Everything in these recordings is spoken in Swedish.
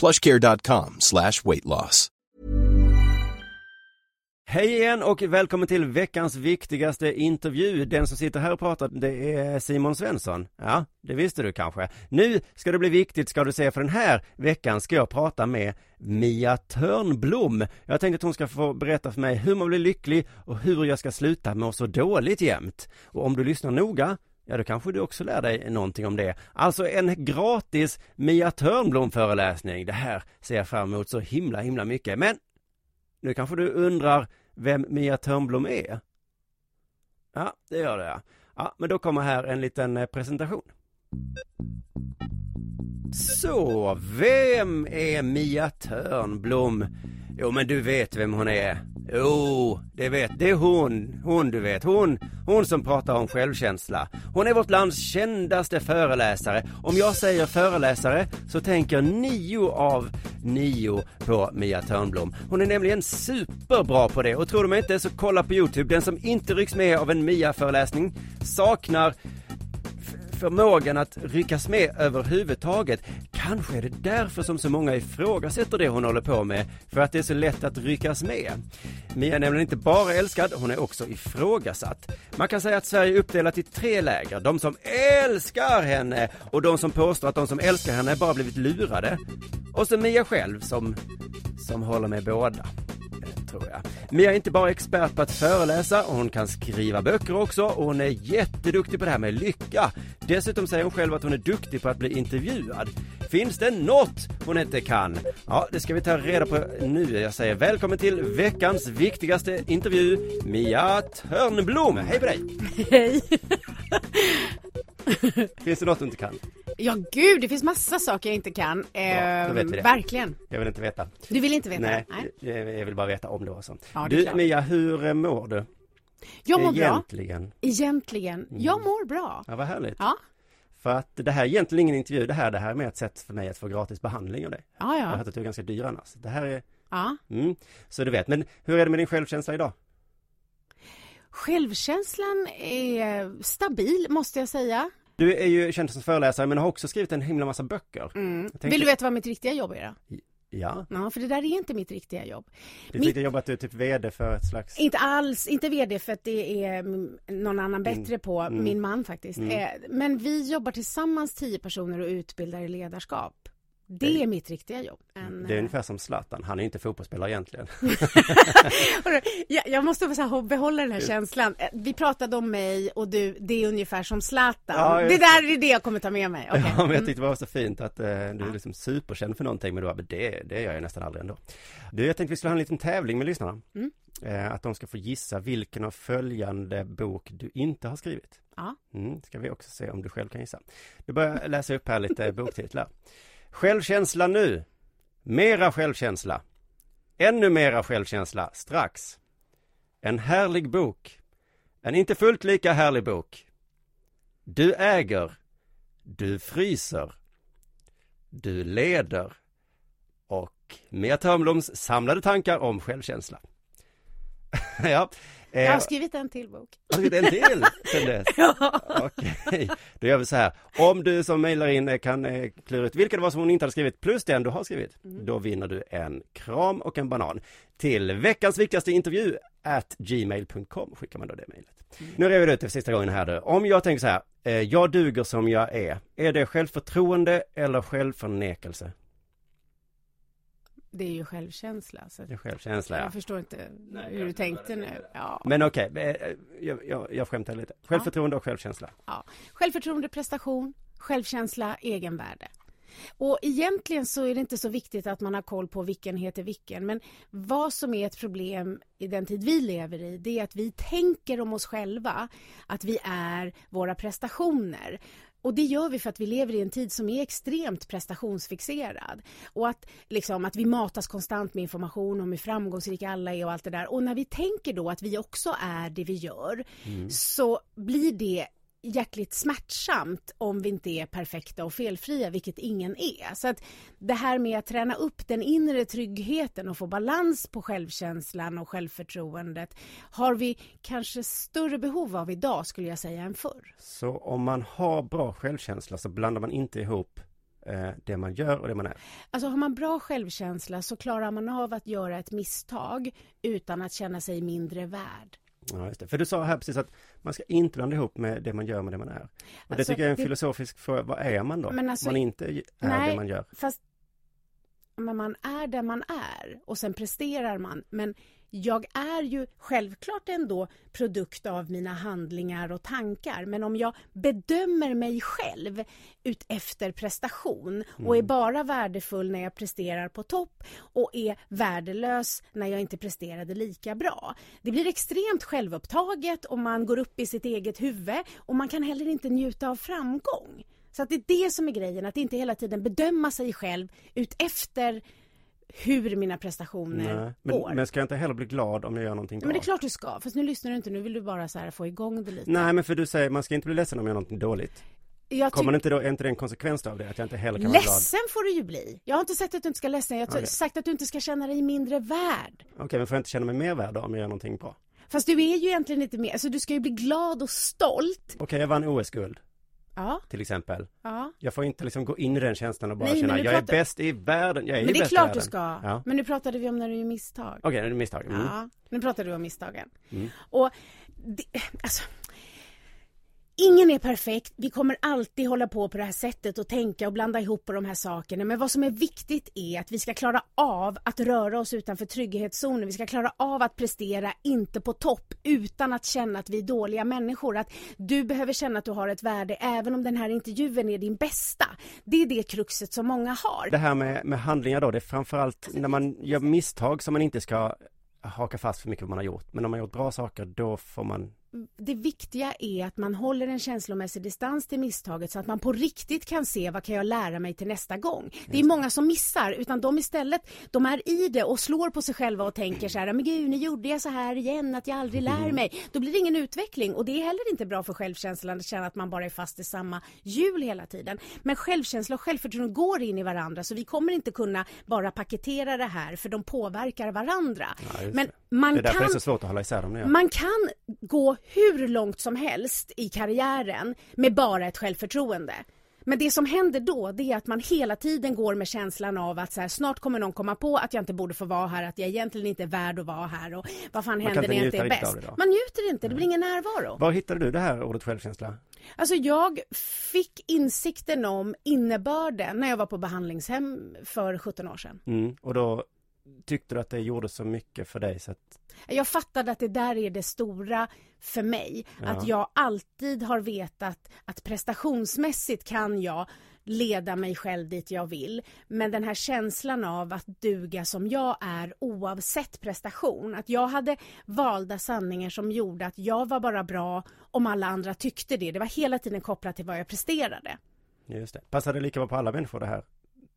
plushcare.com slash weight loss. Hej igen och välkommen till veckans viktigaste intervju. Den som sitter här och pratar, det är Simon Svensson. Ja, det visste du kanske. Nu ska det bli viktigt, ska du se, för den här veckan ska jag prata med Mia Törnblom. Jag tänkte att hon ska få berätta för mig hur man blir lycklig och hur jag ska sluta må så dåligt jämt. Och om du lyssnar noga Ja, då kanske du också lär dig någonting om det. Alltså en gratis Mia Törnblom föreläsning. Det här ser jag fram emot så himla, himla mycket. Men nu kanske du undrar vem Mia Törnblom är? Ja, det gör det ja. Ja, men då kommer här en liten eh, presentation. Så, vem är Mia Törnblom? Jo, men du vet vem hon är. Jo, det vet, det är hon, hon du vet, hon, hon som pratar om självkänsla. Hon är vårt lands kändaste föreläsare. Om jag säger föreläsare så tänker nio av nio på Mia Törnblom. Hon är nämligen superbra på det och tror du mig inte så kolla på Youtube. Den som inte rycks med av en Mia-föreläsning saknar förmågan att ryckas med överhuvudtaget. Kanske är det därför som så många ifrågasätter det hon håller på med, för att det är så lätt att ryckas med. Mia är nämligen inte bara älskad, hon är också ifrågasatt. Man kan säga att Sverige är uppdelat i tre läger, de som älskar henne och de som påstår att de som älskar henne bara blivit lurade. Och så Mia själv som, som håller med båda tror jag. Mia är inte bara expert på att föreläsa, hon kan skriva böcker också och hon är jätteduktig på det här med lycka. Dessutom säger hon själv att hon är duktig på att bli intervjuad. Finns det något hon inte kan? Ja, det ska vi ta reda på nu. Jag säger välkommen till veckans viktigaste intervju, Mia Törnblom. Hej på dig! Hej! Finns det något du inte kan? Ja gud, det finns massa saker jag inte kan. Ja. Ehm, verkligen. Jag vill inte veta. Du vill inte veta? Nej, jag jag vill bara veta om det var så. Ja, du klart. Mia, hur mår du? Jag mår bra. Egentligen. Egentligen. Jag mår bra. Ja, vad härligt. Ja. För att det här är egentligen ingen intervju, det här, det här är mer ett sätt för mig att få gratis behandling av dig. Ja, Jag har ja. hört att du är ganska dyr annars. Det här är, ja. mm, så du vet. Men hur är det med din självkänsla idag? Självkänslan är stabil, måste jag säga. Du är ju känd som föreläsare men har också skrivit en himla massa böcker. Jag tänkte- Vill du veta vad mitt riktiga jobb är då? Ja, Ja, för det där är inte mitt riktiga jobb. det Mitt- fick jag jobba att du är typ VD för ett slags... Inte alls, inte vd för att det är mm, någon annan bättre på, min man faktiskt. Eh, Men vi jobbar tillsammans tio personer och utbildar i ledarskap. Det är mitt riktiga jobb. En, Det är ungefär som Zlatan, han är inte fotbollsspelare egentligen. Jag, måste så behålla den här känslan. Eh, Vi pratade om mig och du, det är ungefär som Zlatan. Ja, det där är det jag kommer ta med mig. Okej. Ja, men jag tyckte det var så fint att eh, du är liksom superkänd för någonting, men du bara, det, det gör jag nästan aldrig ändå. Du, jag tänkte vi skulle ha en liten tävling med lyssnarna. Mm. Eh, att de ska få gissa vilken av följande bok du inte har skrivit. Ja. Mm, ska vi också se om du själv kan gissa. Du börjar läsa upp här lite boktitlar. Självkänsla nu. Mera självkänsla. Ännu mera självkänsla strax. En härlig bok. En inte fullt lika härlig bok. Du äger. Du fryser. Du leder. Och Mia Törnbloms samlade tankar om självkänsla. ja eh, Jag har skrivit en till bok. har du skrivit en till sen dess? Okej, då gör vi så här. Om du som mejlar in eh, kan eh, klura ut vilka det var som hon inte hade skrivit plus den du har skrivit, då vinner du en kram och en banan till veckans viktigaste intervju at gmail.com skickar man då det mejlet. Nu rever vi ut det för sista gången här då. Om jag tänker så här, jag duger som jag är. Är det självförtroende eller självförnekelse? Det är ju självkänsla. Så Det är självkänsla, ja. jag förstår inte hur du tänkte nu. Ja. Men okej, eh, jag, jag, jag skämtar lite. Självförtroende och självkänsla. Ja. Självförtroende, prestation, självkänsla, egenvärde. Och egentligen så är det inte så viktigt att man har koll på vilken heter vilken. Men vad som är ett problem i den tid vi lever i, det är att vi tänker om oss själva att vi är våra prestationer. Och det gör vi för att vi lever i en tid som är extremt prestationsfixerad. Och att, liksom, att vi matas konstant med information om hur framgångsrika alla är och allt det där. Och när vi tänker då att vi också är det vi gör så blir det hjärtligt smärtsamt om vi inte är perfekta och felfria, vilket ingen är. Så att det här med att träna upp den inre tryggheten och få balans på självkänslan och självförtroendet har vi kanske större behov av idag skulle jag säga än förr. Så om man har bra självkänsla så blandar man inte ihop eh, det man gör och det man är. Alltså har man bra självkänsla så klarar man av att göra ett misstag utan att känna sig mindre värd. Ja, just det. För du sa här precis att man ska inte blanda ihop med det man gör med det man är. Och det Alltså, tycker jag är en det- filosofisk fråga. Vad är man då? Men alltså- man inte är Nej. det man gör. Fast men man är där man är och sen presterar man. Men jag är ju självklart ändå produkt av mina handlingar och tankar. Men om jag bedömer mig själv ut efter prestation och är bara värdefull när jag presterar på topp och är värdelös när jag inte presterade lika bra. Det blir extremt självupptaget och man går upp i sitt eget huvud och man kan heller inte njuta av framgång. Så att det är det som är grejen, att inte hela tiden bedöma sig själv ut efter hur mina prestationer Nej. Men, går. men ska jag inte heller bli glad om jag gör någonting bra? Men det är klart du ska, fast nu lyssnar du inte, nu vill du bara så här få igång det lite. Nej men för du säger man ska inte bli ledsen om jag gör någonting dåligt. jag Kommer det inte då, är inte det en konsekvens av det? Att jag inte heller kan vara glad? Ledsen får du ju bli. Jag har inte sagt att du inte ska ledsen, jag har Okej. sagt att du inte ska känna dig mindre värd. Okej men får jag inte känna mig mer värd då om jag gör någonting bra? Fast du är ju egentligen inte mer, alltså du ska ju bli glad och stolt. Okej jag vann OS-guld Ja, till exempel. ja. Jag får inte liksom gå in i den känslan och bara Nej, känna jag är bäst i världen. Jag är Men det är klart du ska. Ja. Men nu pratade vi om när du gör misstag. Okej, är misstag. Mm. Ja, nu pratar du om misstagen. Mm. Och det, alltså, ingen är perfekt. Vi kommer alltid hålla på på det här sättet och tänka och blanda ihop på de här sakerna. Men vad som är viktigt är att vi ska klara av att röra oss utanför trygghetszonen. Vi ska klara av att prestera, inte på topp, utan att känna att vi är dåliga människor. Att du behöver känna att du har ett värde även om den här intervjun är din bästa. Det är det kruxet som många har. Det här med, med handlingar då, det är framförallt när man gör misstag som man inte ska haka fast för mycket vad man har gjort. Men om man har gjort bra saker, då får man det viktiga är att man håller en känslomässig distans till misstaget så att man på riktigt kan se vad kan jag lära mig till nästa gång. Det är många som missar utan de istället, de är i det och slår på sig själva och tänker så här, men gud nu gjorde jag så här igen att jag aldrig lär mig. Då blir det ingen utveckling och det är heller inte bra för självkänslan att känna att man bara är fast i samma hjul hela tiden. Men självkänsla och självförtroende går in i varandra så vi kommer inte kunna bara paketera det här för de påverkar varandra. Ja, men man Det är därför kan det är så svårt att hålla isär dem. Man kan gå hur långt som helst i karriären med bara ett självförtroende. Men det som händer då det är att man hela tiden går med känslan av att så här, snart kommer någon komma på att jag inte borde få vara här, att jag egentligen inte är värd att vara här och vad fan kan händer när jag inte är bäst. Man njuter inte, det blir ingen närvaro. Var hittade du det här ordet självkänsla? Alltså jag fick insikten om innebörden när jag var på behandlingshem för 17 år sedan. Mm. Och då tyckte du att det gjorde så mycket för dig så att Jag fattade att det där är det stora för mig. Ja. Att jag alltid har vetat att prestationsmässigt kan jag leda mig själv dit jag vill. Men den här känslan av att duga som jag är oavsett prestation. Att jag hade valda sanningar som gjorde att jag var bara bra om alla andra tyckte det. Det var hela tiden kopplat till vad jag presterade. Just det. Passar det lika bra på alla människor det här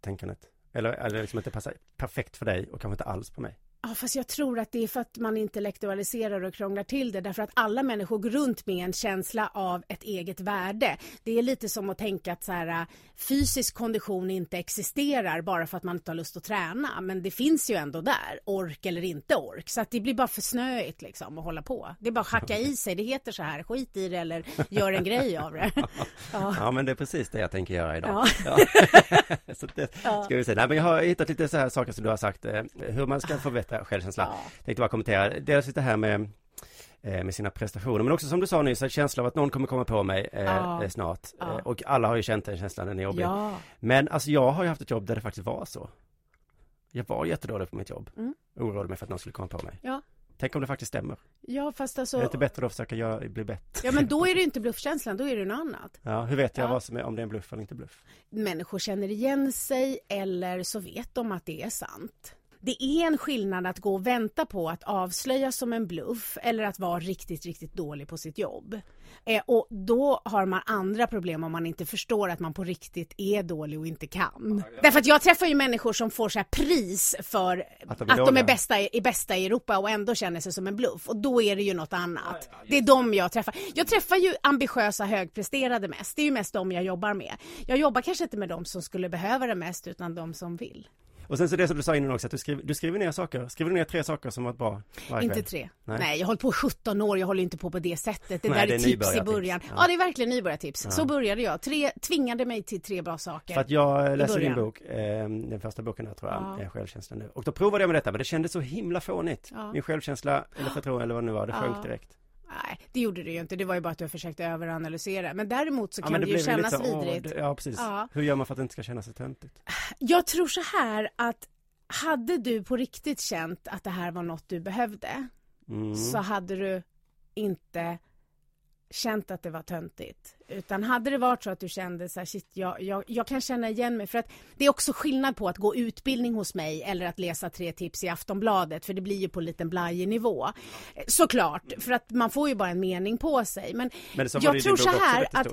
tänkandet? Eller är det liksom inte passar perfekt för dig och kanske inte alls på mig? Ja, fast jag tror att det är för att man intellektualiserar och krånglar till det därför att alla människor går runt med en känsla av ett eget värde. Det är lite som att tänka att så här, äh, fysisk kondition inte existerar bara för att man inte har lust att träna. Men det finns ju ändå där, ork eller inte ork. Så att det blir bara för snöigt liksom att hålla på. Det är bara att hacka i sig, det heter så här, skit i det eller gör en grej av det. Ja. Ja men det är precis det jag tänker göra idag. Ja. Ja. så det ska vi se. Nej men jag har hittat lite så här saker som du har sagt, eh, hur man ska förbättra självkänsla. Ja. Tänkte bara kommentera, dels det här med eh, med sina prestationer, men också som du sa nyss, en känsla av att någon kommer komma på mig eh, Ja. eh, snart. Ja. Eh, och alla har ju känt den känslan, den är jobbig. ja. Men alltså jag har ju haft ett jobb där det faktiskt var så. Jag var jättedålig på mitt jobb. Mm. Oroade mig för att någon skulle komma på mig. Ja. Tänk om det faktiskt stämmer. Ja, fast alltså... Är det inte bättre då att försöka göra, bli bättre? Ja, men då är det inte bluffkänslan, då är det något annat. Ja, hur vet jag Ja. vad som är, om det är en bluff eller inte bluff? Människor känner igen sig eller så vet de att det är sant. Det är en skillnad att gå och vänta på att avslöjas som en bluff eller att vara riktigt, riktigt dålig på sitt jobb. Eh, och då har man andra problem om man inte förstår att man på riktigt är dålig och inte kan. Därför att jag träffar ju människor som får så här pris för Att att de de är bästa, i, är bästa i Europa och ändå känner sig som en bluff. Och då är det ju något annat. Det är de jag träffar. Jag träffar ju ambitiösa högpresterade mest. Det är ju mest de jag jobbar med. Jag jobbar kanske inte med de som skulle behöva det mest utan de som vill. Och sen så det som du sa innan också, att du skriver, du skriver ner saker. Skriver du ner tre saker som varit bra Inte kväll? tre. Nej. Nej. jag har hållit på i 17 år, jag håller inte på på det sättet. Det Nej, där det är tips i början. Ja. Ja. det är verkligen nybörjartips. Så började jag. Tre, tvingade mig till tre bra saker. För att jag läser din bok, eh, den första boken där tror jag, Ja. eh, Självkänsla nu. Och då provade jag med detta, men det kändes så himla fånigt. Ja. Min självkänsla, eller förtroende eller vad det nu var, det sjönk Ja. direkt. Nej, det gjorde det ju inte. Det var ju bara att jag försökte överanalysera. Men däremot så kan men det, ju kännas lite åh, vidrigt. det- ja, precis. Ja. Hur gör man för att det inte ska kännas så töntigt? Jag tror så här att hade du på riktigt känt att det här var något du behövde Mm. så hade du inte känt att det var töntigt. Utan hade det varit så att du kände så här, shit, jag, jag, jag kan känna igen mig. För att det är också skillnad på att gå utbildning hos mig eller att läsa tre tips i Aftonbladet. För det blir ju på en liten blajig nivå. Såklart, för att man får ju bara en mening på sig. Men, Men jag tror så här att.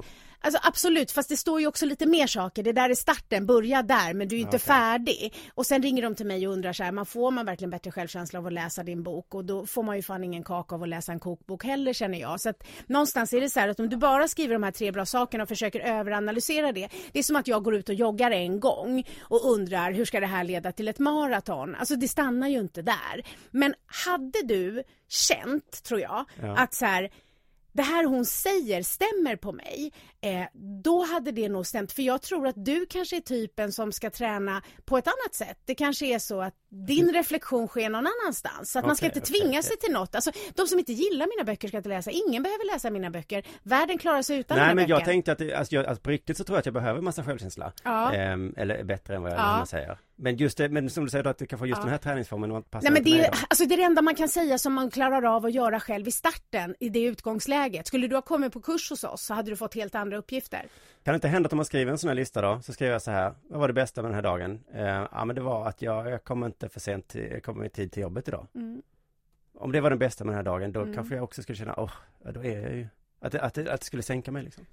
Alltså absolut, fast det står ju också lite mer saker. Det där är starten, börja där, men du är inte Okej. färdig. Och sen ringer de till mig och undrar så här, man får man verkligen bättre självkänsla av att läsa din bok? Och då får man ju fan ingen kaka av att läsa en kokbok heller känner jag. Så att någonstans är det så här att om du bara skriver de här tre bra sakerna och försöker överanalysera det. Det är som att jag går ut och joggar en gång och undrar hur ska det här leda till ett maraton? Alltså det stannar ju inte där. Men hade du känt, tror jag, Ja. att så här det här hon säger stämmer på mig, eh, då hade det nog stämt. För jag tror att du kanske är typen som ska träna på ett annat sätt. Det kanske är så att din reflektion sker någon annanstans. Så att man ska inte tvinga okej. sig till något. Alltså, de som inte gillar mina böcker ska inte läsa. Ingen behöver läsa mina böcker. Världen klarar sig utan Nej mina men jag böcker. tänkte att, det, alltså, jag, alltså på riktigt så tror jag att jag behöver massa självkänsla. Ja. Ehm, eller bättre än vad jag Ja. ja. säger. Men just det, men som du säger att det kan få just den här träningsformen och passar Nej, men det, är, alltså det är det enda man kan säga som man klarar av att göra själv i starten i det utgångsläget. Skulle du ha kommit på kurs hos oss så hade du fått helt andra uppgifter. Kan det inte hända att om man skriver en sån här lista då, så skriver jag så här, vad var det bästa med den här dagen? Eh, ja men det var att jag, jag kom inte för sent, till, jag kom i tid till jobbet idag. Mm. Om det var den bästa med den här dagen, då Mm. kanske jag också skulle känna, åh, ja, då är jag ju, att det, att, det, att det skulle sänka mig liksom.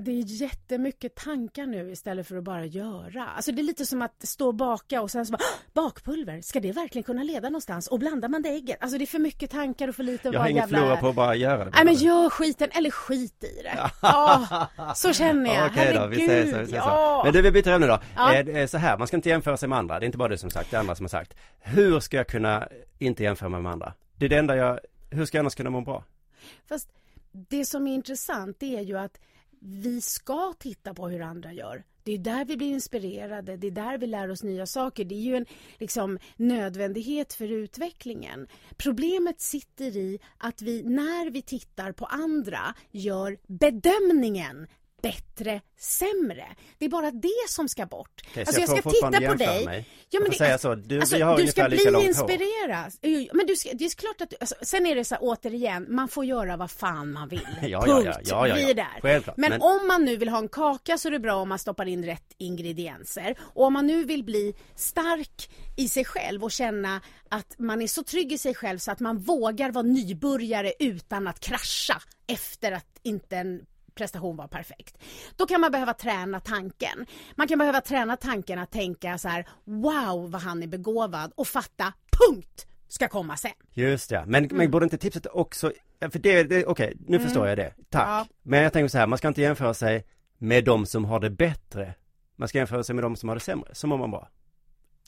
Det är jättemycket tankar nu istället för att bara göra. Alltså det är lite som att stå och baka och sen så bara "Åh, bakpulver, ska det verkligen kunna leda någonstans? Och blandar man det ägget? Alltså det är för mycket tankar och för lite Jag har ingen jävla... flora på att bara göra det. Nej men gör skiten, eller skit i det. Ja, så känner jag. Ja, Okej då, vi säger så, vi säger ja. så. Men du, vi byter ämne då. Ja. Eh, så här, man ska inte jämföra sig med andra. Det är inte bara du som sagt, det är andra som har sagt. Hur ska jag kunna inte jämföra mig med andra? Det är det enda jag, hur ska jag annars kunna må bra? Fast det som är intressant det är ju att vi ska titta på hur andra gör. Det är där vi blir inspirerade, det är där vi lär oss nya saker. Det är ju en liksom, nödvändighet för utvecklingen. Problemet sitter i att vi när vi tittar på andra gör bedömningen bättre, sämre. Det är bara det som ska bort. Så alltså jag jag ska titta på dig. mig. Ja, men får säga så, du- alltså, du ska bli inspirerad. Men du ska, det är klart att du, alltså, sen är det så här, återigen, man får göra vad fan man vill. Ja, Punkt. ja, ja, ja, Vi är där. Självklart, Men, men- om man nu vill ha en kaka så är det bra om man stoppar in rätt ingredienser. Och om man nu vill bli stark i sig själv och känna att man är så trygg i sig själv så att man vågar vara nybörjare utan att krascha efter att inte en prestation var perfekt. Då kan man behöva träna tanken. Man kan behöva träna tanken att tänka så här, wow vad han är begåvad och fatta, punkt, ska komma sen. Just ja, men, Mm. men borde inte tipset också, för det, det okej, nu förstår jag det, tack. Ja. Men jag tänker så här, man ska inte jämföra sig med de som har det bättre. Man ska jämföra sig med de som har det sämre, så mår man bra.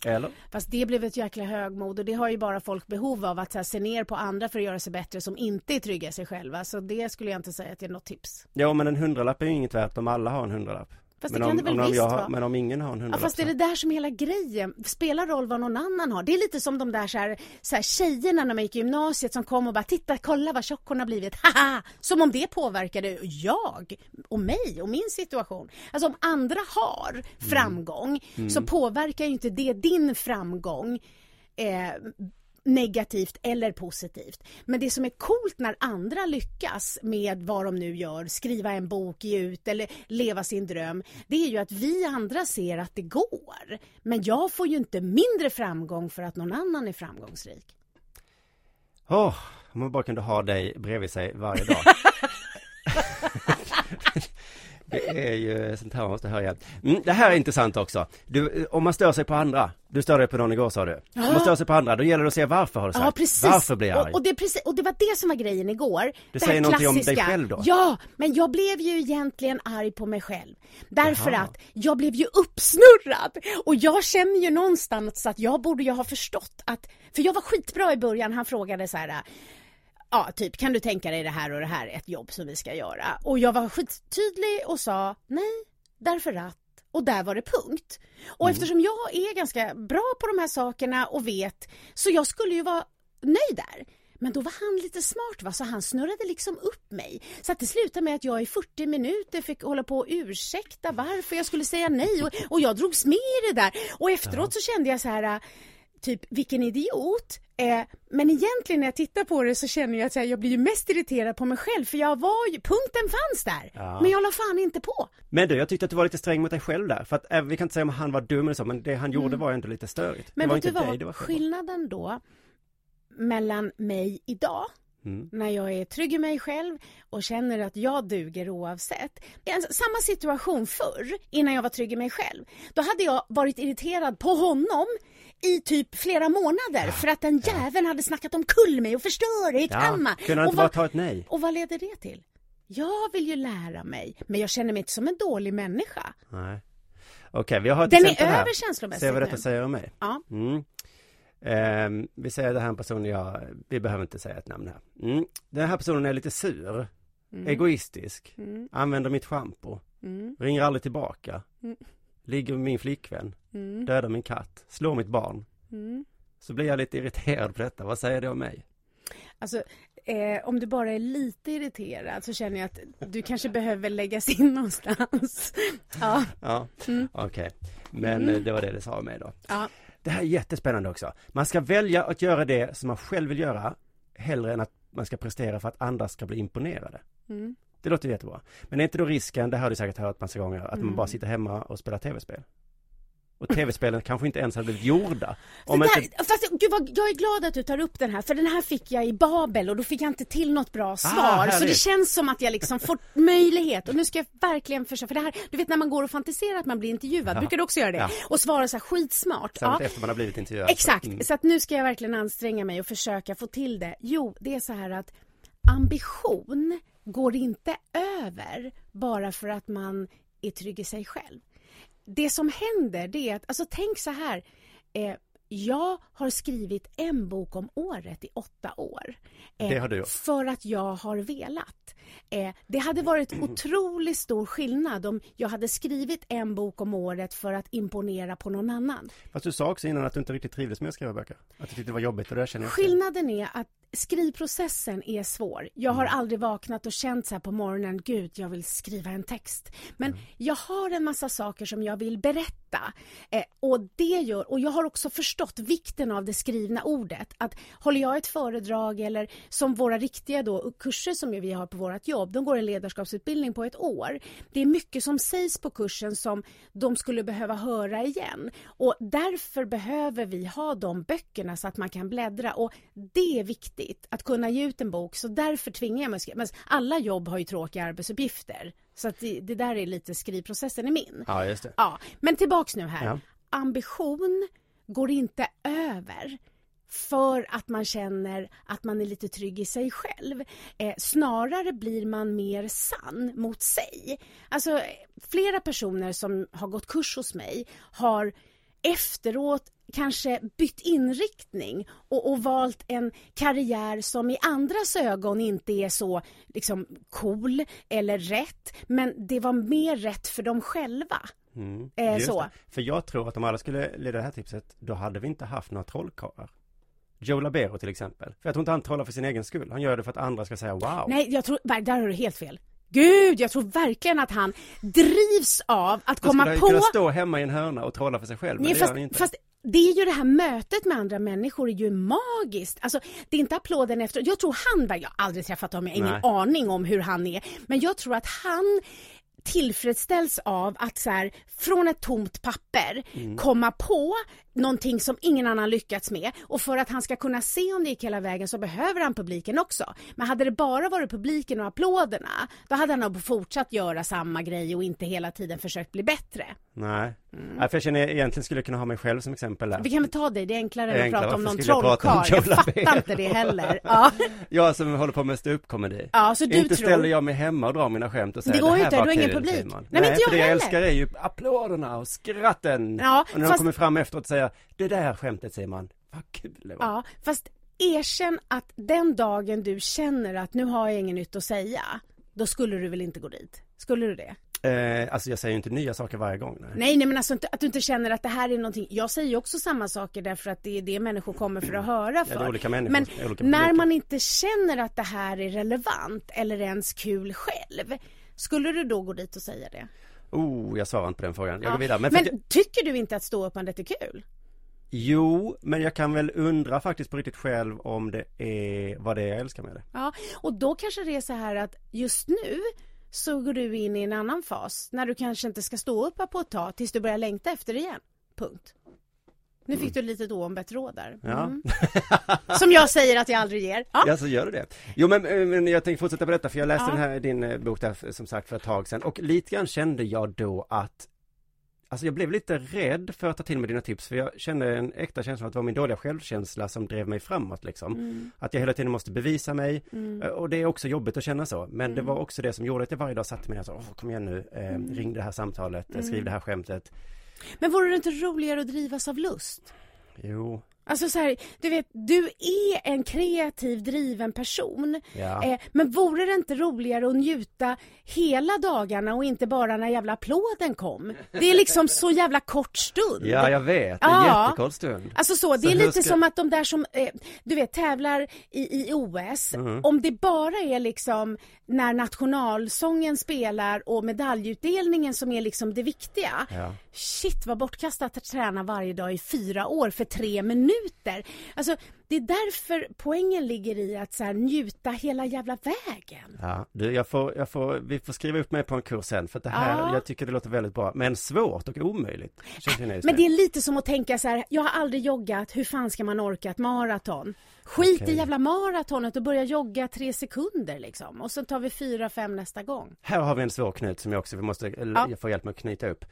Eller? Fast det blev ett jäkla högmod och det har ju bara folk behov av att här, se ner på andra för att göra sig bättre som inte är trygga i sig själva. Så det skulle jag inte säga att det är något tips. Ja men en hundralapp är ju inget värt om alla har en hundralapp. Fast men det kan om, det väl om visst vara. Men om ingen har en Ja, hundralapp fast det är det där som är hela grejen. Spelar roll vad någon annan har. Det är lite som de där, så här, så här tjejerna när man gick i gymnasiet som kom och bara titta, kolla vad tjock hon har blivit. Haha! Som om det påverkade jag och mig och min situation. Alltså om andra har framgång så påverkar ju inte det din framgång eh, negativt eller positivt. Men det som är coolt när andra lyckas med vad de nu gör, skriva en bok, ge ut eller leva sin dröm, det är ju att vi andra ser att det går. Men jag får ju inte mindre framgång för att någon annan är framgångsrik. Åh, om man bara kunde ha dig bredvid sig varje dag. det är ju sånt här man måste höra. Mm, det här är intressant också. Du, om man stör sig på andra, du störde dig på någon igår sa du. Om man stör sig på andra, då gäller det att se varför har du sagt. Ja, precis. Varför blir jag arg? och, och, det precis. och det var det som var grejen igår. Du det säger någonting om dig klassiska. själv då? Ja, men jag blev ju egentligen arg på mig själv. Därför Jaha. att jag blev ju uppsnurrad. Och jag känner ju någonstans att jag borde ju ha förstått att, för jag var skitbra i början, han frågade så här Ja, typ kan du tänka dig det här och det här, ett jobb som vi ska göra. Och jag var skittydlig och sa nej, därför att och där var det punkt. Och Mm. eftersom jag är ganska bra på de här sakerna och vet, så jag skulle ju vara nöjd där. Men då var han lite smart va, så han snurrade liksom upp mig. Så att det slutade med att jag i 40 minuter fick hålla på och ursäkta varför jag skulle säga nej och, och jag drogs med i det där. Och efteråt så kände jag så här, typ vilken idiot. Eh, men egentligen när jag tittar på det så känner jag att här, jag blir ju mest irriterad på mig själv för jag var ju, punkten fanns där. Ja. Men jag la fan inte på. Men du, jag tyckte att du var lite sträng mot dig själv där. För att, eh, vi kan inte säga om han var dum eller så, men det han gjorde var ju ändå lite störigt. Mm. Men det var vet du inte vad, dig det var skillnaden då mellan mig idag Mm. när jag är trygg i mig själv och känner att jag duger oavsett. En- samma situation förr, innan jag var trygg i mig själv. Då hade jag varit irriterad på honom i typ flera månader för att den jäveln hade snackat om kull mig och förstör i Ja, Kalmar. kunde han Och inte bara ta ett nej? Och vad leder det till? Jag vill ju lära mig, men jag känner mig inte som en dålig människa. Nej. Okej, vi har ett Den är exempel här. över känslomässigt Se vad detta nu. säger om mig. Ja. Mm. Ehm, vi säger det här en person jag, vi behöver inte säga ett namn här. Mm. Den här personen är lite sur, egoistisk, Mm. använder mitt schampo, Mm. ringer aldrig tillbaka, Mm. ligger med min flickvän, Mm. dödar min katt, slår mitt barn. Mm. Så blir jag lite irriterad på detta. Vad säger det om mig? Alltså, eh, om du bara är lite irriterad så känner jag att du kanske behöver läggas in någonstans. ja. Ja, Mm. okej. Men eh, det var det det sa om mig då. ja. Det här är jättespännande också. Man ska välja att göra det som man själv vill göra hellre än att man ska prestera för att andra ska bli imponerade. Mm. Det låter jättebra. Men är inte då risken, det har du säkert hört massa gånger, att man Mm. bara sitter hemma och spelar tv-spel? Och tv-spelen kanske inte ens hade blivit gjorda. Om där, inte... Fast gud vad, jag är glad att du tar upp den här för den här fick jag i Babel och då fick jag inte till något bra svar. så Ah, härligt. det känns som att jag liksom får möjlighet och nu ska jag verkligen försöka. För det här, du vet när man går och fantiserar att man blir intervjuad, Ja. brukar du också göra det? Ja. Och svara så här skitsmart. Särskilt Ja. efter man har blivit intervjuad. Exakt, Mm. så att nu ska jag verkligen anstränga mig och försöka få till det. Jo, det är så här att ambition går inte över bara för att man är trygg i sig själv. Det som händer det är att, alltså tänk så här, eh, jag har skrivit en bok om året i åtta år. Eh, Det har du gjort. För att jag har velat. Eh, det hade varit otroligt stor skillnad om jag hade skrivit en bok om året för att imponera på någon annan. Fast du sa också innan att du inte riktigt trivdes med att skriva böcker. Att du tyckte det var jobbigt och det känner jag. Skillnaden är att skrivprocessen är svår. Jag Mm. har aldrig vaknat och känt så här på morgonen, gud jag vill skriva en text. Men Mm. jag har en massa saker som jag vill berätta. Eh, och det gör, och jag har också förstått vikten av det skrivna ordet. Att håller jag ett föredrag eller som våra riktiga då, kurser som vi har på vårt jobb, de går en ledarskapsutbildning på ett år. Det är mycket som sägs på kursen som de skulle behöva höra igen. Och därför behöver vi ha de böckerna så att man kan bläddra och det är viktigt att kunna ge ut en bok så därför tvingar jag mig att skriva. Men alla jobb har ju tråkiga arbetsuppgifter så att det, det där är lite skrivprocessen i min. Ja, just det. Ja, men tillbaks nu här. Ja. Ambition går inte över för att man känner att man är lite trygg i sig själv. Eh, snarare blir man mer sann mot sig. Alltså, eh, flera personer som har gått kurs hos mig har efteråt kanske bytt inriktning och, och, valt en karriär som i andras ögon inte är så liksom cool eller rätt men det var mer rätt för dem själva. Mm, eh, så. För jag tror att om alla skulle leda det här tipset då hade vi inte haft några trollkarlar. Joe Labero till exempel. För jag tror inte han trollar för sin egen skull. Han gör det för att andra ska säga wow. Nej, jag tror, där har du helt fel. Gud, jag tror verkligen att han drivs av att komma på... Då skulle han kunna stå hemma i en hörna och trolla för sig själv, Nej, men det fast, gör han inte. Fast det är ju det här mötet med andra människor är ju magiskt. Alltså, det är inte applåden efter. Jag tror han, jag har aldrig träffat honom, jag har ingen Nej. aning om hur han är. Men jag tror att han tillfredsställs av att så här, från ett tomt papper mm. komma på någonting som ingen annan lyckats med och för att han ska kunna se om det gick hela vägen så behöver han publiken också. Men hade det bara varit publiken och applåderna då hade han nog fortsatt göra samma grej och inte hela tiden försökt bli bättre. Nej, mm. ja, för jag känner egentligen skulle jag kunna ha mig själv som exempel där. Vi kan väl ta dig, det är enklare än att prata om någon trollkarl. Jag, jag fattar inte det heller. Ja. jag som håller på med ståuppkomedi. Ja, så du inte tror... ställer jag mig hemma och drar mina skämt och säger det går ju inte, du har ingen publik. Nej, Nej men inte jag för det jag älskar är ju applåderna och skratten. Ja, och när fast... de kommer fram efteråt och säger det där skämtet säger man, vad kul det var. Ja, fast erkänn att den dagen du känner att nu har jag inget nytt att säga, då skulle du väl inte gå dit? Skulle du det? Eh, alltså jag säger ju inte nya saker varje gång. Nej, nej, nej men alltså att du inte känner att det här är någonting. Jag säger ju också samma saker därför att det är det människor kommer för att höra för. Ja, olika människor, men olika när man inte känner att det här är relevant eller ens kul själv, skulle du då gå dit och säga det? Oh, jag svarar inte på den frågan. Jag ja. går vidare. Men, men jag... tycker du inte att ståuppandet är kul? Jo, men jag kan väl undra faktiskt på riktigt själv om det är vad det är jag älskar med det. Ja, och då kanske det är så här att just nu så går du in i en annan fas när du kanske inte ska stå upp på ett tag tills du börjar längta efter det igen. Punkt. Nu fick du lite oombett råd där. Mm. Ja. Som jag säger att jag aldrig ger. Ja, ja så gör du det. Jo men, eh, men jag tänkte fortsätta detta för jag läste ja. den här, din eh, bok där som sagt för ett tag sedan och lite grann kände jag då att Alltså jag blev lite rädd för att ta till mig dina tips för jag kände en äkta känsla att det var min dåliga självkänsla som drev mig framåt liksom. Mm. Att jag hela tiden måste bevisa mig mm. Eh, och det är också jobbigt att känna så. Men mm. det var också det som gjorde att jag varje dag satte mig och sa, kom igen nu, eh, mm. ring det här samtalet, eh, skriv mm. det här skämtet. Men vore det inte roligare att drivas av lust? Jo, Alltså så här, du vet, du är en kreativ driven person. Ja. Eh, men vore det inte roligare att njuta hela dagarna och inte bara när jävla applåden kom? Det är liksom så jävla kort stund. Ja, jag vet. En ja. jättekort stund. Alltså så, det så är lite ska... som att de där som, eh, du vet, tävlar i, i OS. Mm. Om det bara är liksom när nationalsången spelar och medaljutdelningen som är liksom det viktiga. Ja. Shit vad bortkastat att träna varje dag i fyra år för tre minuter. Alltså det är därför poängen ligger i att så här, njuta hela jävla vägen. Ja, du, jag får, jag får, vi får skriva upp mig på en kurs sen för att det här, ja. jag tycker det låter väldigt bra, men svårt och omöjligt. Men det är lite som att tänka så här, jag har aldrig joggat, hur fan ska man orka ett maraton? Skit okay. i jävla maratonet och börja jogga tre sekunder liksom. Och så tar vi fyra, fem nästa gång. Här har vi en svår knut som jag också vi måste ja. få hjälp med att knyta upp.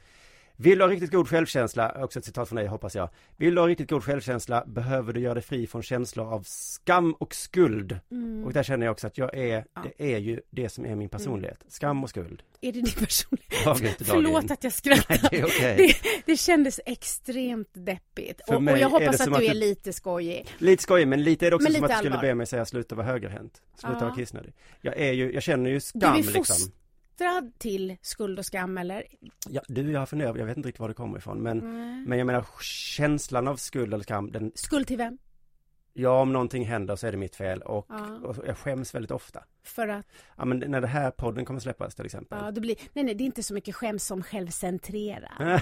Vill du ha riktigt god självkänsla, också ett citat från dig hoppas jag. Vill du ha riktigt god självkänsla behöver du göra dig fri från känslor av skam och skuld. Mm. Och där känner jag också att jag är, ja. det är ju det som är min personlighet. Mm. Skam och skuld. Är det din personlighet? Förlåt att jag skrattar. Nej, det, okay. det, det, kändes extremt deppigt. och, och, jag hoppas att du är lite skojig. Lite skojig, men lite är det också som att du skulle be mig säga sluta vara högerhänt. Sluta ja. vara kissnödig. Jag är ju, jag känner ju skam du är liksom fostrad till skuld och skam eller? Ja, du, jag har funderat, jag vet inte riktigt var det kommer ifrån men, mm. men jag menar känslan av skuld eller skam den... Skuld till vem? Ja, om någonting händer så är det mitt fel och, ja. och jag skäms väldigt ofta. För att? Ja, men när det här podden kommer släppas till exempel. Ja, det blir, nej, nej, det är inte så mycket skäms som självcentrerad.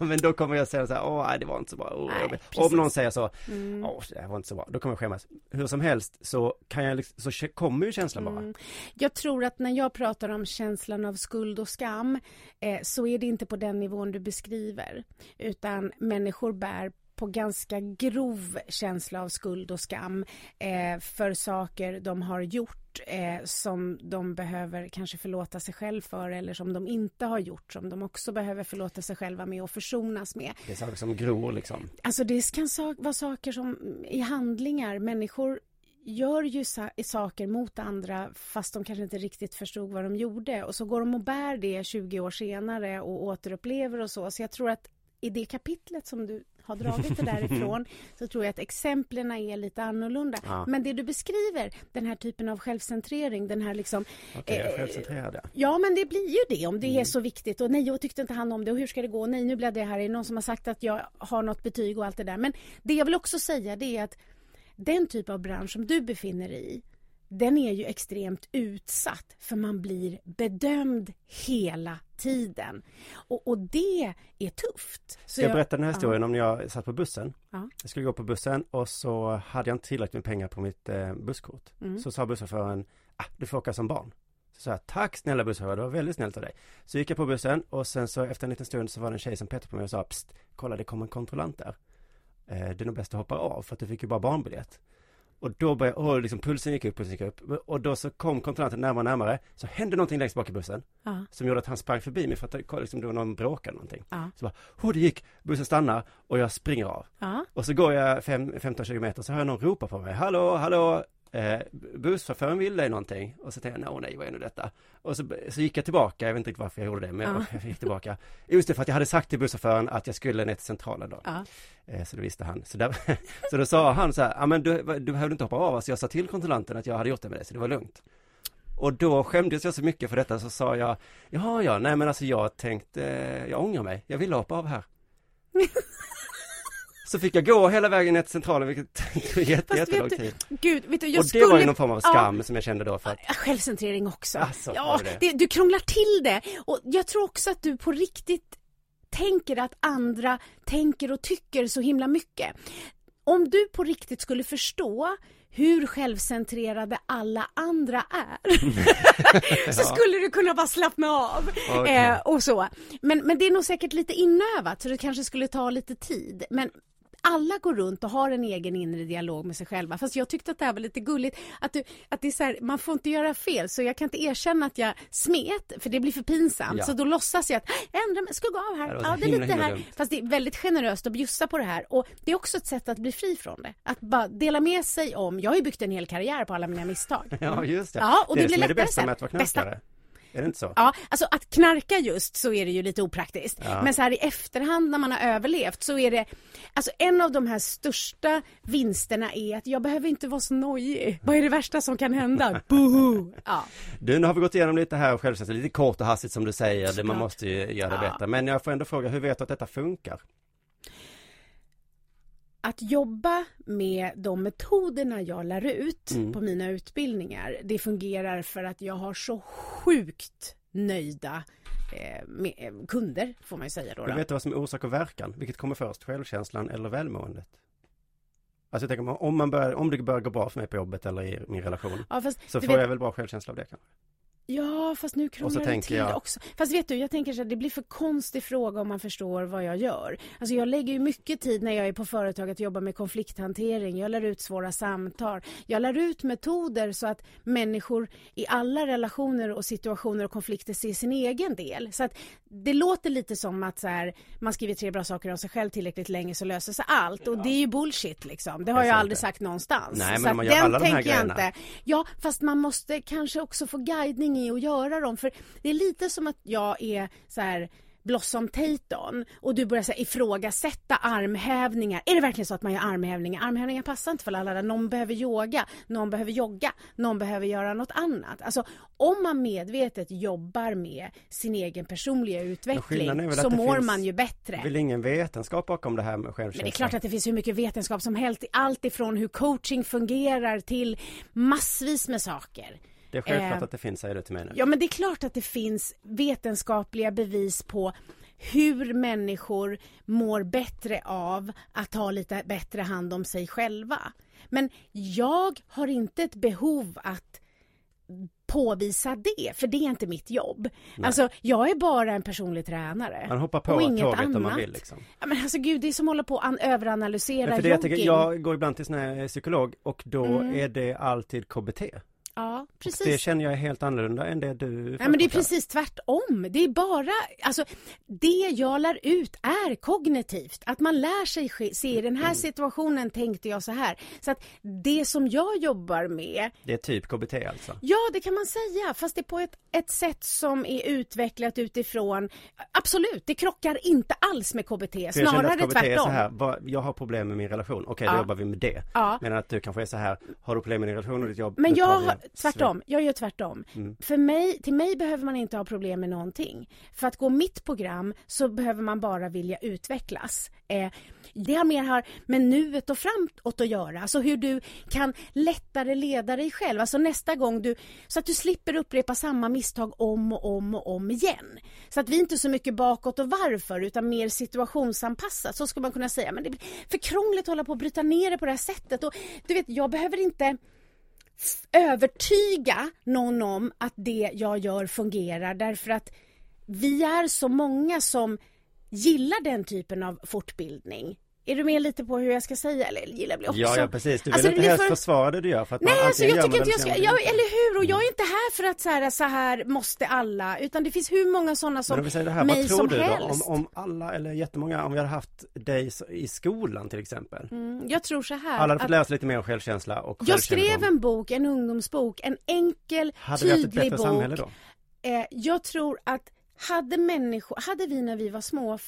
men då kommer jag säga så här, åh, det var inte så bra. Oh, nej, om någon säger så, mm. åh, det var inte så bra, då kommer jag skämmas. Hur som helst så kan jag, liksom, så kommer ju känslan bara. Mm. Jag tror att när jag pratar om känslan av skuld och skam eh, så är det inte på den nivån du beskriver, utan människor bär på ganska grov känsla av skuld och skam eh, för saker de har gjort eh, som de behöver kanske förlåta sig själv för eller som de inte har gjort som de också behöver förlåta sig själva med och försonas med. Det är saker som gror liksom? Alltså det kan so vara saker som i handlingar, människor gör ju saker mot andra fast de kanske inte riktigt förstod vad de gjorde och så går de och bär det 20 år senare och återupplever och så. Så jag tror att i det kapitlet som du har dragit det därifrån så tror jag att exemplen är lite annorlunda. Ja. Men det du beskriver, den här typen av självcentrering, den här liksom... Okej, är eh, självcentrerad ja. Ja, men det blir ju det om det Mm. är så viktigt. Och nej, jag tyckte inte han om det och hur ska det gå? Nej, nu blev det här. Är det någon som har sagt att jag har något betyg och allt det där. Men det jag vill också säga det är att den typ av bransch som du befinner dig i den är ju extremt utsatt för man blir bedömd hela tiden. Och, och det är tufft. Så Ska jag berätta den här ja. historien om när jag satt på bussen? Ja. Jag skulle gå på bussen och så hade jag inte tillräckligt med pengar på mitt eh, busskort. Mm. Så sa busschauffören, ah, du får åka som barn. Så sa jag, tack snälla busschaufför, det var väldigt snällt av dig. Så gick jag på bussen och sen så efter en liten stund så var det en tjej som petade på mig och sa, psst, kolla det kommer en kontrollant där. Eh, det är nog bäst att hoppa av för att du fick ju bara barnbiljett. Och då började, och liksom pulsen gick upp, pulsen gick upp. Och då så kom kontrollanten närmare och närmare. Så hände någonting längst bak i bussen. Ja, Som gjorde att han sprang förbi mig för att det, liksom, det var någon bråkade någonting. ja, Så bara, oh, det gick, bussen stannar och jag springer av. ja. Och så går jag fem- 15-20 meter så hör jag någon ropa på mig. Hallå, hallå, eh, busschauffören vill dig någonting. Och så tänkte jag, nej, vad är nu detta? Och så, så gick jag tillbaka, jag vet inte riktigt varför jag gjorde det, men Ja. jag gick tillbaka. Just det, för att jag hade sagt till busschauffören att jag skulle ner till centralen då. ja. Eh, så det visste han. Så, där, så då sa han så här, ja men du, du behövde inte hoppa av, alltså jag sa till kontrollanten att jag hade gjort det med dig, så det var lugnt. Och då skämdes jag så mycket för detta så sa jag, ja ja, nej men alltså jag tänkte, jag ångrar mig, jag ville hoppa av här. Så fick jag gå hela vägen ner till centralen, vilket tog jätte, jättelång tid. gud, vet du, jag Och det skulle... var ju någon form av Ja. skam som jag kände då för att, Ja, Självcentrering också. Alltså, ja, det det, du krånglar till det. Och jag tror också att du på riktigt tänker att andra tänker och tycker så himla mycket. Om du på riktigt skulle förstå hur självcentrerade alla andra är så skulle du kunna bara slappna av. Okej. Eh, och så. Men, men det är nog säkert lite inövat så det kanske skulle ta lite tid. Men alla går runt och har en egen inre dialog med sig själva. Fast jag tyckte att det här var lite gulligt. Att, du, att det är så här, man får inte göra fel så jag kan inte erkänna att jag smet för det blir för pinsamt. Ja. Så då låtsas jag att jag ändrar mig, ska gå av här. Ja, det Ja, är lite himla här. dumt. Fast det är väldigt generöst att bjussa på det här. Och det är också ett sätt att bli fri från det. Att bara dela med sig om, jag har ju byggt en hel karriär på alla mina misstag. ja just det. Ja, och det det blir är det lättare bästa sen. med att vara Bästa- knarkare. Är det inte så? Ja, alltså att knarka just så är det ju lite opraktiskt. Ja. Men så här i efterhand när man har överlevt så är det, alltså en av de här största vinsterna är att jag behöver inte vara så nojig. Vad är det värsta som kan hända? Boho! Ja. Du, nu har vi gått igenom lite här självkänsla, lite kort och hastigt som du säger, det, man måste ju göra det Ja. bättre. Men jag får ändå fråga, hur vet du att detta funkar? Att jobba med de metoderna jag lär ut Mm. på mina utbildningar, det fungerar för att jag har så sjukt nöjda eh, med, eh, kunder, får man ju säga då. Då. vet du vad som är orsak och verkan? Vilket kommer först, självkänslan eller välmåendet? Alltså jag tänker, om, man börjar, om det börjar gå bra för mig på jobbet eller i min relation, Ja, så får vet- jag väl bra självkänsla av det kanske? Ja, fast nu krånglar det till jag- också. Fast vet du, jag tänker så här, det blir för konstig fråga om man förstår vad jag gör. Alltså jag lägger ju mycket tid när jag är på företag att jobba med konflikthantering. Jag lär ut svåra samtal. Jag lär ut metoder så att människor i alla relationer och situationer och konflikter ser sin egen del. Så att det låter lite som att så här, man skriver tre bra saker om sig själv tillräckligt länge så löser sig allt. Och det är ju bullshit liksom. Det har Jag jag aldrig sagt någonstans. Nej, men så man gör alla de här jag grejerna. inte. Ja, fast man måste kanske också få guidning i att göra dem. För det är lite som att jag är så här Blossom Taton och du börjar så här, ifrågasätta armhävningar. Är det verkligen så att man gör armhävningar? Armhävningar passar inte för alla. Någon behöver yoga, någon behöver jogga, någon behöver göra något annat. Alltså om man medvetet jobbar med sin egen personliga är utveckling så mår finns man ju bättre. Det är väl ingen vetenskap bakom det här med självkänsla? Men det är klart att det finns hur mycket vetenskap som helst. Allt ifrån hur coaching fungerar till massvis med saker. Det är självklart Eh, att det finns, säger du till mig nu. Ja, men det är klart att det finns vetenskapliga bevis på hur människor mår bättre av att ta lite bättre hand om sig själva. Men jag har inte ett behov att påvisa det, för det är inte mitt jobb. Alltså, jag är bara en personlig tränare. Man hoppar på och inget tåget annat. om man vill liksom. Ja, men alltså gud, det är som att hålla på att an- överanalysera Men för det jag, tänker, jogging. jag går ibland till sån här psykolog och då Mm. är det alltid KBT. Ja, precis. Det känner jag är helt annorlunda än det du Nej, men det är precis tvärtom. Det är bara, alltså det jag lär ut är kognitivt. Att man lär sig se i den Mm. här situationen tänkte jag så här. Så att det som jag jobbar med, Det är typ KBT alltså? ja det kan man säga, fast det är på ett, ett sätt som är utvecklat utifrån, absolut, det krockar inte alls med KBT, För snarare KBT är så tvärtom. här, jag har problem med min relation, okej då Ja. jobbar vi med det. Ja. Men att du kanske är så här, har du problem med din relation och ditt jobb? Men jag tvärtom, jag gör tvärtom. Mm. För mig, till mig behöver man inte ha problem med någonting. För att gå mitt program så behöver man bara vilja utvecklas. Eh, det har mer här med nuet och framåt att göra. Alltså hur du kan lättare leda dig själv. Alltså nästa gång du, så att du slipper upprepa samma misstag om och om och om igen. Så att vi inte är så mycket bakåt och varför utan mer situationsanpassat. Så skulle man kunna säga. Men det blir för krångligt att hålla på och bryta ner det på det här sättet. Och du vet, jag behöver inte övertyga någon om att det jag gör fungerar därför att vi är så många som gillar den typen av fortbildning. Är du med lite på hur jag ska säga? Eller gillar blir också... Ja, ja precis. Du vill Alltså, inte helst för- försvara det du gör för att Nej, alltså jag tycker inte jag eller ska, ja, eller hur? Och jag är inte här för att så här, så här måste alla, utan det finns hur många sådana Men som säger det här, mig vad tror som du då om, om alla eller jättemånga, om vi hade haft dig i skolan till exempel? Mm, jag tror så här. Alla hade fått sig lite mer om självkänsla och jag skrev en bok, en ungdomsbok, en enkel, Hade vi haft ett tydlig bättre bok. samhälle då? Eh, jag tror att hade människor, hade vi när vi var små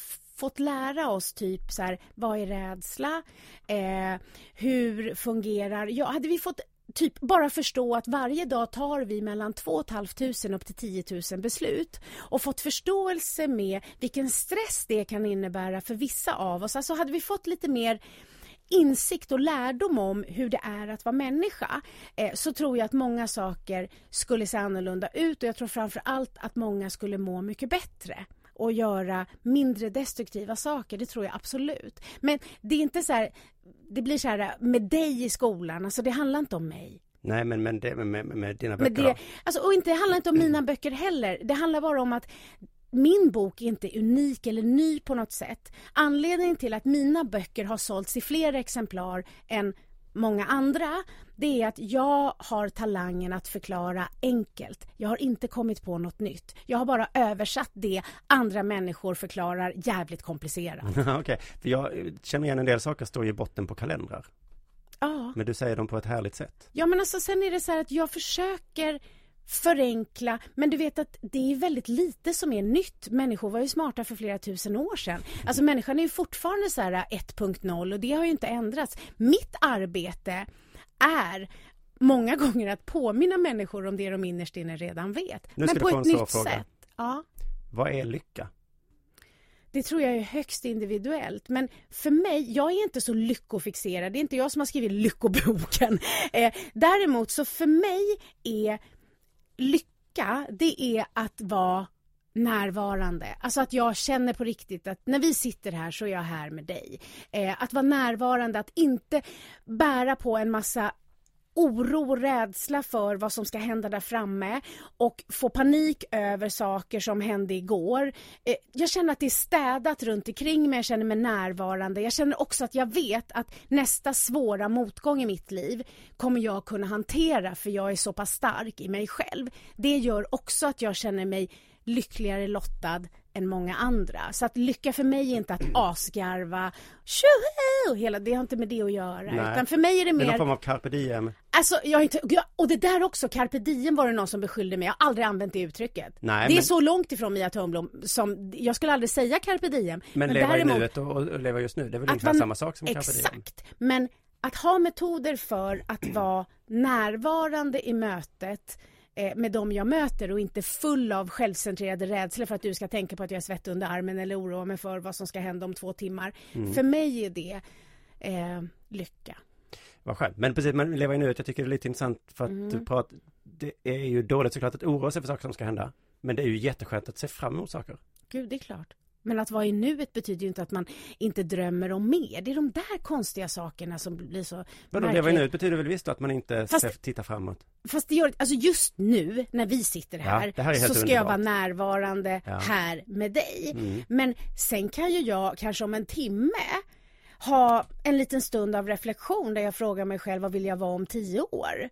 fått lära oss typ så här, vad är rädsla? Eh, hur fungerar, ja, hade vi fått typ bara förstå att varje dag tar vi mellan 2 500 upp till 10 000 beslut och fått förståelse med vilken stress det kan innebära för vissa av oss. Alltså hade vi fått lite mer insikt och lärdom om hur det är att vara människa eh, så tror jag att många saker skulle se annorlunda ut och jag tror framför allt att många skulle må mycket bättre och göra mindre destruktiva saker, det tror jag absolut. Men det är inte så här, det blir så här med dig i skolan, alltså det handlar inte om mig. Nej men, men det, med, med, dina böcker Men då? det, alltså, och inte, det handlar inte om mina böcker heller. Det handlar bara om att min bok är inte unik eller ny på något sätt. Anledningen till att mina böcker har sålts i fler exemplar än många andra, det är att jag har talangen att förklara enkelt. Jag har inte kommit på något nytt. Jag har bara översatt det andra människor förklarar jävligt komplicerat. Okej, för jag eh, känner igen en del saker står ju i botten på kalendrar. Ja. Men du säger dem på ett härligt sätt. Ja men alltså sen är det så här att jag försöker förenkla men du vet att det är väldigt lite som är nytt. Människor var ju smarta för flera tusen år sedan. Alltså människan är ju fortfarande så här 1.0 och det har ju inte ändrats. Mitt arbete är många gånger att påminna människor om det de innerst inne redan vet. Nu men på ett nytt fråga. sätt. Ja. Vad är lycka? Det tror jag är högst individuellt. Men för mig, jag är inte så lyckofixerad. Det är inte jag som har skrivit lyckoboken. Eh, däremot så för mig är lycka, det är att vara närvarande. Alltså att jag känner på riktigt att när vi sitter här så är jag här med dig. Eh, att vara närvarande, att inte bära på en massa oro och rädsla för vad som ska hända där framme och få panik över saker som hände igår. Eh, jag känner att det är städat runt omkring mig, jag känner mig närvarande. Jag känner också att jag vet att nästa svåra motgång i mitt liv kommer jag kunna hantera för jag är så pass stark i mig själv. Det gör också att jag känner mig lyckligare lottad än många andra. Så att lycka för mig är inte att asgarva, tjoho, hela, det har inte med det att göra. Nej. Utan för mig är det Det är någon mer form av carpe diem? Alltså, jag inte, och det där också, carpe diem var det någon som beskyllde mig. Jag har aldrig använt det uttrycket. Nej, det är men- så långt ifrån Mia Törnblom som, jag skulle aldrig säga carpe diem. Men, leva däremot- i nuet och, och leva just nu, det är väl ungefär vara- samma sak som carpe diem? Exakt. Men att ha metoder för att vara närvarande i mötet med de jag möter och inte full av självcentrerade rädslor för att du ska tänka på att jag är svettig under armen eller oroa mig för vad som ska hända om två timmar. Mm. För mig är det eh, lycka. Vad skönt. Men precis, men leva i nuet, jag tycker det är lite intressant för att Mm. du pratar, det är ju dåligt såklart att oroa sig för saker som ska hända. Men det är ju jätteskönt att se fram emot saker. Gud, det är klart. Men att vara i nuet betyder ju inte att man inte drömmer om mer. Det är de där konstiga sakerna som blir så Vadå, leva i nuet betyder väl visst att man inte Fast- ser, tittar framåt? Fast det gör, alltså just nu när vi sitter här, Ja, här så ska jag underbart. vara närvarande Ja. här med dig. Mm. Men sen kan ju jag kanske om en timme ha en liten stund av reflektion där jag frågar mig själv vad vill jag vara om tio år?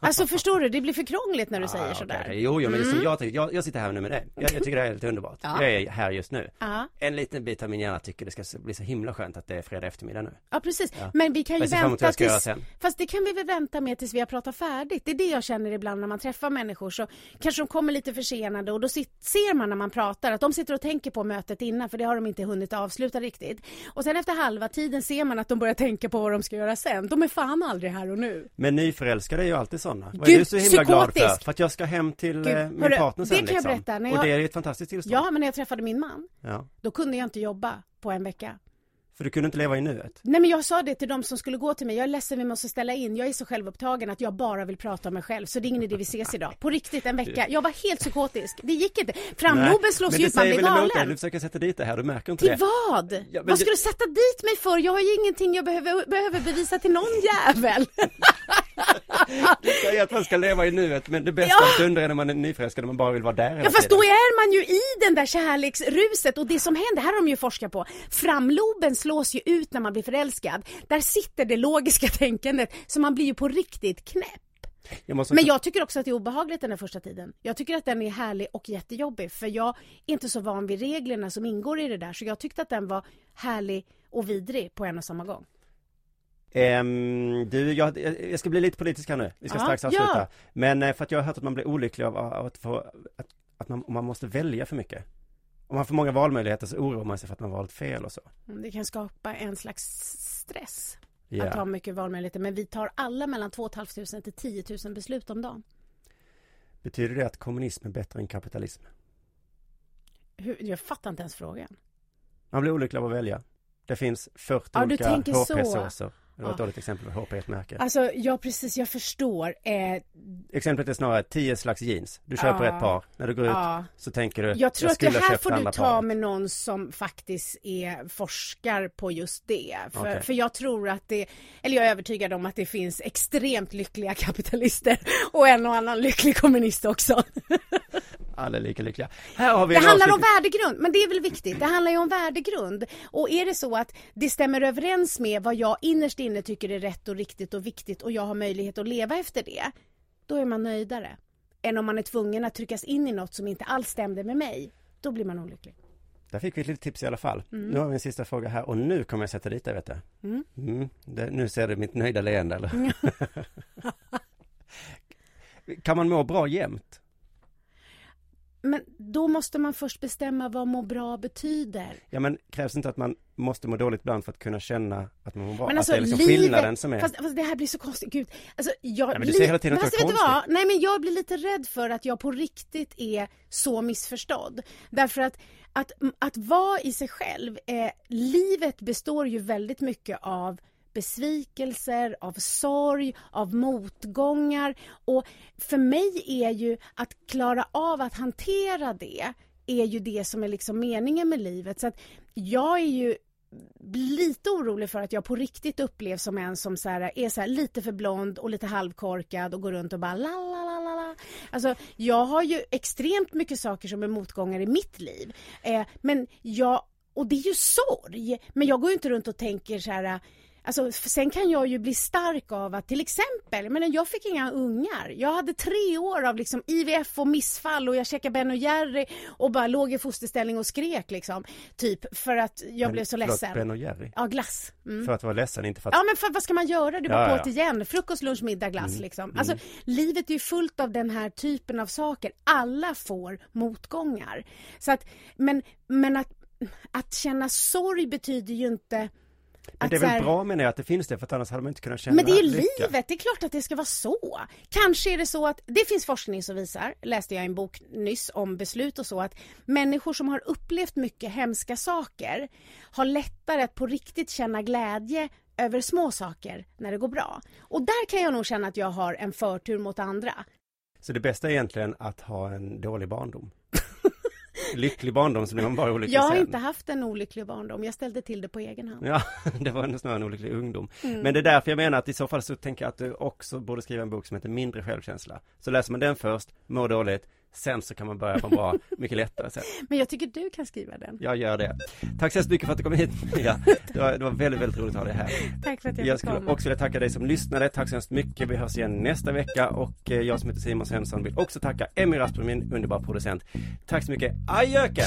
Alltså förstår du, det blir för krångligt när du säger Ja, sådär. Jo, jo, men mm. jag, tycker- jag, jag sitter här nu med dig. Jag, jag tycker det här är lite underbart. Ja. Jag är här just nu. Ja. En liten bit av min hjärna tycker det ska bli så himla skönt att det är fredag efterftermiddag nu. Ja precis, men vi kan ju Jag vänta jag tills, fast det kan vi väl vänta med tills vi har pratat färdigt. Det är det jag känner ibland när man träffar människor så kanske de kommer lite försenade och då ser man när man pratar att de sitter och tänker på mötet innan för det har de inte hunnit avsluta riktigt. Och sen efter halva tiden ser man att de börjar tänka på vad de ska göra sen. De är fan aldrig här och nu. Men nyförälskade är ju alltid sådana. Vad är du så himla glad för? psykotisk. För att jag ska hem till Gud, eh, min hörru, partner det sen kan jag liksom. berätta, när Och jag- det är ett fantastiskt tillstånd. Ja, men när jag träffade min man, ja. då kunde jag inte jobba på en vecka. För du kunde inte leva i nuet. Nej men jag sa det till de som skulle gå till mig, jag är ledsen vi måste ställa in, jag är så självupptagen att jag bara vill prata om mig själv så det är ingen idé vi ses idag. På riktigt en vecka, jag var helt psykotisk, det gick inte. Framloben slås ju det ut, man blir galen. du försöker sätta dit det här, du märker inte Till det. vad? Ja, vad ska det- du sätta dit mig för? Jag har ju ingenting jag behöver, behöver bevisa till någon jävel. Du säger att man ska leva i nuet, men det bästa Ja. stunder är när man är nyförälskad och man bara vill vara där Ja fast då är man ju i den där kärleksruset och det som händer, här har de ju forskat på, framloben slås ju ut när man blir förälskad. Där sitter det logiska tänkandet så man blir ju på riktigt knäpp. Jag måste Men jag tycker också att det är obehagligt den här första tiden. Jag tycker att den är härlig och jättejobbig för jag är inte så van vid reglerna som ingår i det där så jag tyckte att den var härlig och vidrig på en och samma gång. Ehm, du, jag, jag ska bli lite politisk här nu. Vi ska Ja, strax avsluta. ja. Men eh, för att jag har hört att man blir olycklig av, av att få, att, att man, man måste välja för mycket. Om man får många valmöjligheter så oroar man sig för att man valt fel och så. Mm, Det kan skapa en slags stress Ja. att ha mycket valmöjligheter men vi tar alla mellan 2 500 till 10 000 beslut om dagen. Betyder det att kommunism är bättre än kapitalism? Hur, jag fattar inte ens frågan. Man blir olycklig av att välja. Det finns 40 Ja, olika. HP-såser. Det var ett Ja. dåligt exempel, HP är ett märke. Alltså, ja precis, jag förstår. Eh, Exemplet är snarare 10 slags jeans. Du köper Ja. ett par. När du går ut ja. så tänker du, Jag tror att skulle det här får du ta paret. med någon som faktiskt är forskar på just det. För, Okej. för jag tror att det, eller jag är övertygad om att det finns extremt lyckliga kapitalister och en och annan lycklig kommunist också. Alla är lika lyckliga. Här har vi Det handlar om avslutning. värdegrund, men det är väl viktigt. Det handlar ju om värdegrund. Och är det så att det stämmer överens med vad jag innerst inne tycker är rätt och riktigt och viktigt och jag har möjlighet att leva efter det, då är man nöjdare. Än om man är tvungen att tryckas in i något som inte alls stämde med mig. Då blir man olycklig. Där fick vi ett litet tips i alla fall. Mm. Nu har vi en sista fråga här och nu kommer jag sätta dit dig vet du. Mm. Det, nu ser du mitt nöjda leende eller? kan man må bra jämt? Men då måste man först bestämma vad må bra betyder. Ja men krävs inte att man måste må dåligt ibland för att kunna känna att man mår bra? Men alltså, att det är liksom livet- skillnaden som är... Fast, fast det här blir så konstigt. Gud. Alltså, jag, men du säger hela tiden att det är alltså, du vad? konstigt. Nej men jag blir lite rädd för att jag på riktigt är så missförstådd. Därför att att, att vara i sig själv, eh, livet består ju väldigt mycket av besvikelser, av sorg, av motgångar och för mig är ju att klara av att hantera det är ju det som är liksom meningen med livet. Så att jag är ju lite orolig för att jag på riktigt upplevs som en som så här, är så här, lite för blond och lite halvkorkad och går runt och bara la la la la la. Alltså jag har ju extremt mycket saker som är motgångar i mitt liv. Eh, men jag, och det är ju sorg, men jag går ju inte runt och tänker så här Alltså, sen kan jag ju bli stark av att till exempel, men jag fick inga ungar. Jag hade tre år av liksom IVF och missfall och jag käkade Ben och Jerry och bara låg i fosterställning och skrek liksom. Typ för att jag Men, blev så förlåt, ledsen. Ben och Jerry. Ja, glass. Mm. För att vara ledsen, inte för att... Ja men för, vad ska man göra? Du var Ja, på ja, det igen. Frukost, lunch, middag, glass Mm. liksom. Alltså livet är ju fullt av den här typen av saker. Alla får motgångar. Så att, men, men att, att känna sorg betyder ju inte Men det är väl här- bra menar jag att det finns det för att annars hade man inte kunnat känna men det är ju lycka. livet, det är klart att det ska vara så. Kanske är det så att, det finns forskning som visar, läste jag i en bok nyss om beslut och så, att människor som har upplevt mycket hemska saker har lättare att på riktigt känna glädje över små saker när det går bra. Och där kan jag nog känna att jag har en förtur mot andra. Så det bästa är egentligen att ha en dålig barndom. Lycklig barndom så blir man bara olycklig Jag har sen. inte haft en olycklig barndom, jag ställde till det på egen hand. Ja, det var snarare en olycklig ungdom. Mm. Men det är därför jag menar att i så fall så tänker jag att du också borde skriva en bok som heter Mindre självkänsla. Så läser man den först, mår dåligt, Sen så kan man börja på bra, mycket lättare sätt. Men jag tycker du kan skriva den. Jag gör det. Tack så hemskt mycket för att du kom hit Mia. Det var, det var väldigt, väldigt roligt att ha dig här. Tack för att jag, Jag fick skulle komma. också vilja tacka dig som lyssnade. Tack så hemskt mycket. Vi hörs igen nästa vecka och eh, jag som heter Simon Svensson vill också tacka Emmy Rasmus, min underbara producent. Tack så mycket. Ajöken!